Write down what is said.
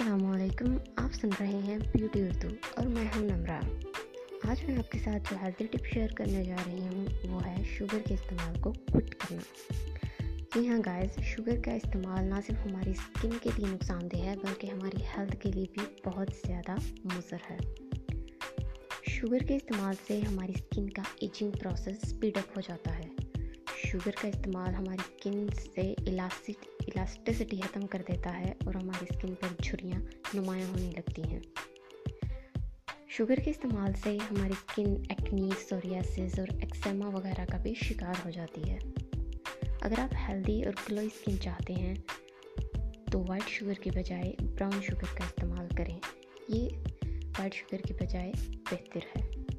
Welcome آپ سن رہے ہیں بیوٹی اردو اور میں ہوں نمرا آج میں آپ کے ساتھ جو ہیلتھی ٹپ شیئر کرنے جا رہی ہوں، وہ ہے شوگر کے استعمال کو کٹ کرنا۔ جی ہاں گائز شوگر کا استعمال نہ صرف ہماری اسکن کے لیے نقصان دہ ہے، بلکہ ہماری ہیلتھ کے لیے بھی بہت زیادہ مضر ہے۔ شوگر کے استعمال سے ہماری اسکن کا ایجنگ پروسیس اسپیڈ اپ ہو جاتا ہے۔ شوگر کا استعمال ہماری اسکن سے الاسٹسٹی ختم کر دیتا ہے اور ہماری اسکن پر جھریاں نمایاں ہونے لگتی ہیں۔ شوگر کے استعمال سے ہماری اسکن ایکنی سوریاسز اور ایکسیما وغیرہ کا بھی شکار ہو جاتی ہے۔ اگر آپ ہیلدی اور گلوئی اسکن چاہتے ہیں تو وائٹ شوگر کے بجائے براؤن شوگر کا استعمال کریں۔ یہ وائٹ شوگر کے بجائے بہتر ہے۔